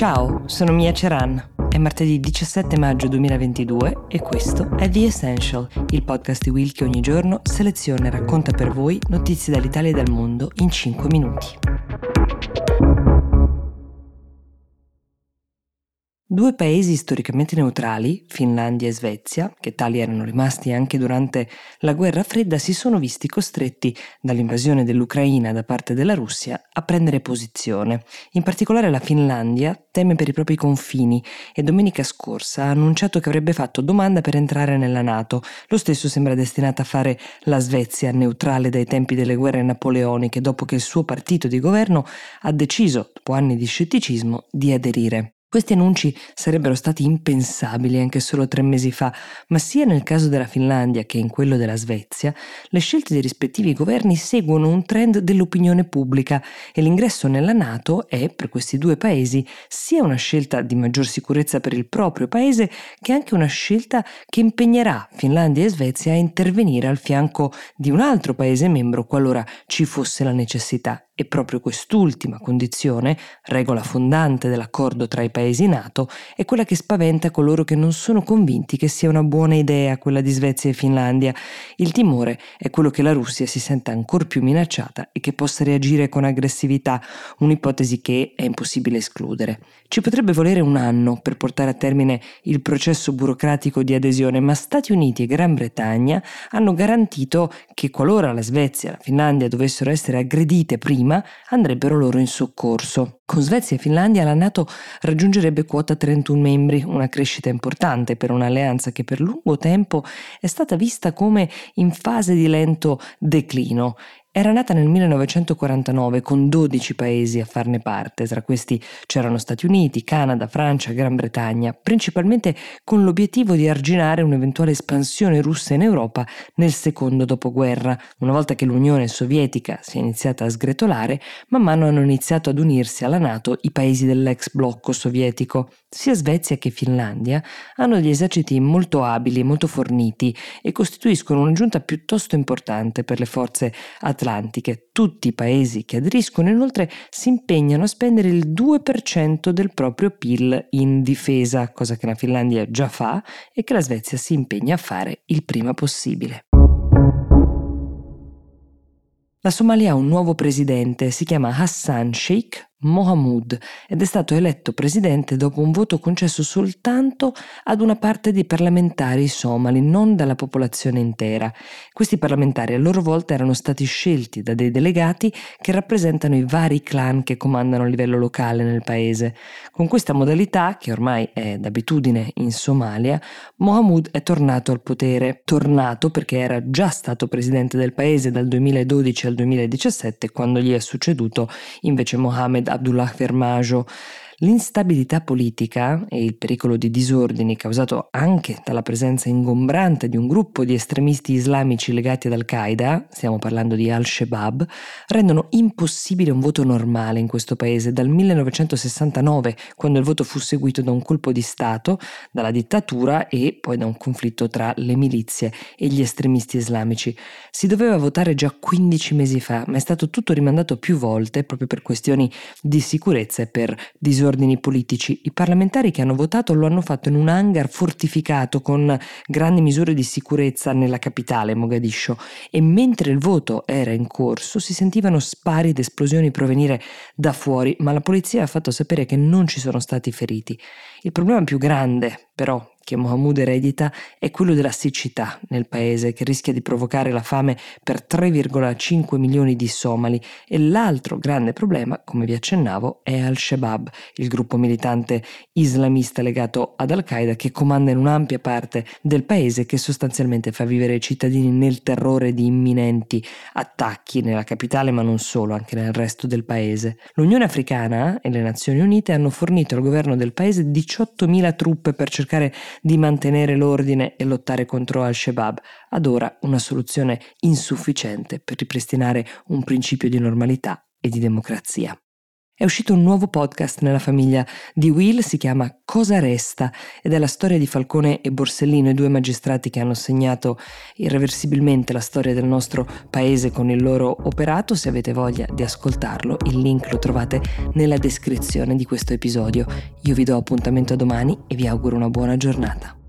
Ciao, sono Mia Ceran. È martedì 17 maggio 2022 e questo è The Essential, il podcast di Will che ogni giorno seleziona e racconta per voi notizie dall'Italia e dal mondo in 5 minuti. Due paesi storicamente neutrali, Finlandia e Svezia, che tali erano rimasti anche durante la guerra fredda, si sono visti costretti dall'invasione dell'Ucraina da parte della Russia a prendere posizione. In particolare la Finlandia teme per i propri confini e domenica scorsa ha annunciato che avrebbe fatto domanda per entrare nella Nato. Lo stesso sembra destinata a fare la Svezia, neutrale dai tempi delle guerre napoleoniche, dopo che il suo partito di governo ha deciso, dopo anni di scetticismo, di aderire. Questi annunci sarebbero stati impensabili anche solo tre mesi fa, ma sia nel caso della Finlandia che in quello della Svezia, le scelte dei rispettivi governi seguono un trend dell'opinione pubblica e l'ingresso nella Nato è, per questi due paesi, sia una scelta di maggior sicurezza per il proprio paese che anche una scelta che impegnerà Finlandia e Svezia a intervenire al fianco di un altro paese membro qualora ci fosse la necessità. E proprio quest'ultima condizione, regola fondante dell'accordo tra i paesi NATO, è quella che spaventa coloro che non sono convinti che sia una buona idea quella di Svezia e Finlandia. Il timore è quello che la Russia si senta ancora più minacciata e che possa reagire con aggressività, un'ipotesi che è impossibile escludere. Ci potrebbe volere un anno per portare a termine il processo burocratico di adesione, ma Stati Uniti e Gran Bretagna hanno garantito che qualora la Svezia e la Finlandia dovessero essere aggredite prima, prima andrebbero loro in soccorso. Con Svezia e Finlandia la Nato raggiungerebbe quota 31 membri, una crescita importante per un'alleanza che per lungo tempo è stata vista come in fase di lento declino era nata nel 1949 con 12 paesi a farne parte, tra questi c'erano Stati Uniti, Canada, Francia, Gran Bretagna, principalmente con l'obiettivo di arginare un'eventuale espansione russa in Europa nel secondo dopoguerra. Una volta che l'Unione Sovietica si è iniziata a sgretolare, man mano hanno iniziato ad unirsi alla Nato i paesi dell'ex blocco sovietico. Sia Svezia che Finlandia hanno degli eserciti molto abili e molto forniti e costituiscono un'aggiunta piuttosto importante per le forze atlantiche. Tutti i paesi che aderiscono inoltre si impegnano a spendere il 2% del proprio PIL in difesa, cosa che la Finlandia già fa e che la Svezia si impegna a fare il prima possibile. La Somalia ha un nuovo presidente, si chiama Hassan Sheikh Mohamud ed è stato eletto presidente dopo un voto concesso soltanto ad una parte di parlamentari somali, non dalla popolazione intera. Questi parlamentari a loro volta erano stati scelti da dei delegati che rappresentano i vari clan che comandano a livello locale nel paese. Con questa modalità, che ormai è d'abitudine in Somalia, Mohamud è tornato al potere. Tornato perché era già stato presidente del paese dal 2012 al 2017, quando gli è succeduto invece Mohamed Abdullah Vermajo L'instabilità politica e il pericolo di disordini causato anche dalla presenza ingombrante di un gruppo di estremisti islamici legati ad Al-Qaeda, stiamo parlando di Al-Shabaab, rendono impossibile un voto normale in questo paese dal 1969, quando il voto fu seguito da un colpo di Stato, dalla dittatura e poi da un conflitto tra le milizie e gli estremisti islamici. Si doveva votare già 15 mesi fa, ma è stato tutto rimandato più volte proprio per questioni di sicurezza e per disordini ordini politici. I parlamentari che hanno votato lo hanno fatto in un hangar fortificato con grandi misure di sicurezza nella capitale, Mogadiscio, e mentre il voto era in corso si sentivano spari ed esplosioni provenire da fuori, ma la polizia ha fatto sapere che non ci sono stati feriti. Il problema più grande, però, che Mohamud eredita è quello della siccità nel paese che rischia di provocare la fame per 3,5 milioni di somali e l'altro grande problema, come vi accennavo, è Al-Shabaab, il gruppo militante islamista legato ad Al-Qaeda che comanda in un'ampia parte del paese che sostanzialmente fa vivere i cittadini nel terrore di imminenti attacchi nella capitale ma non solo, anche nel resto del paese. L'Unione Africana e le Nazioni Unite hanno fornito al governo del paese 18.000 truppe per cercare di mantenere l'ordine e lottare contro Al-Shabaab, ad ora una soluzione insufficiente per ripristinare un principio di normalità e di democrazia. È uscito un nuovo podcast nella famiglia di Will, si chiama Cosa resta ed è la storia di Falcone e Borsellino, i due magistrati che hanno segnato irreversibilmente la storia del nostro paese con il loro operato. Se avete voglia di ascoltarlo, il link lo trovate nella descrizione di questo episodio. Io vi do appuntamento a domani e vi auguro una buona giornata.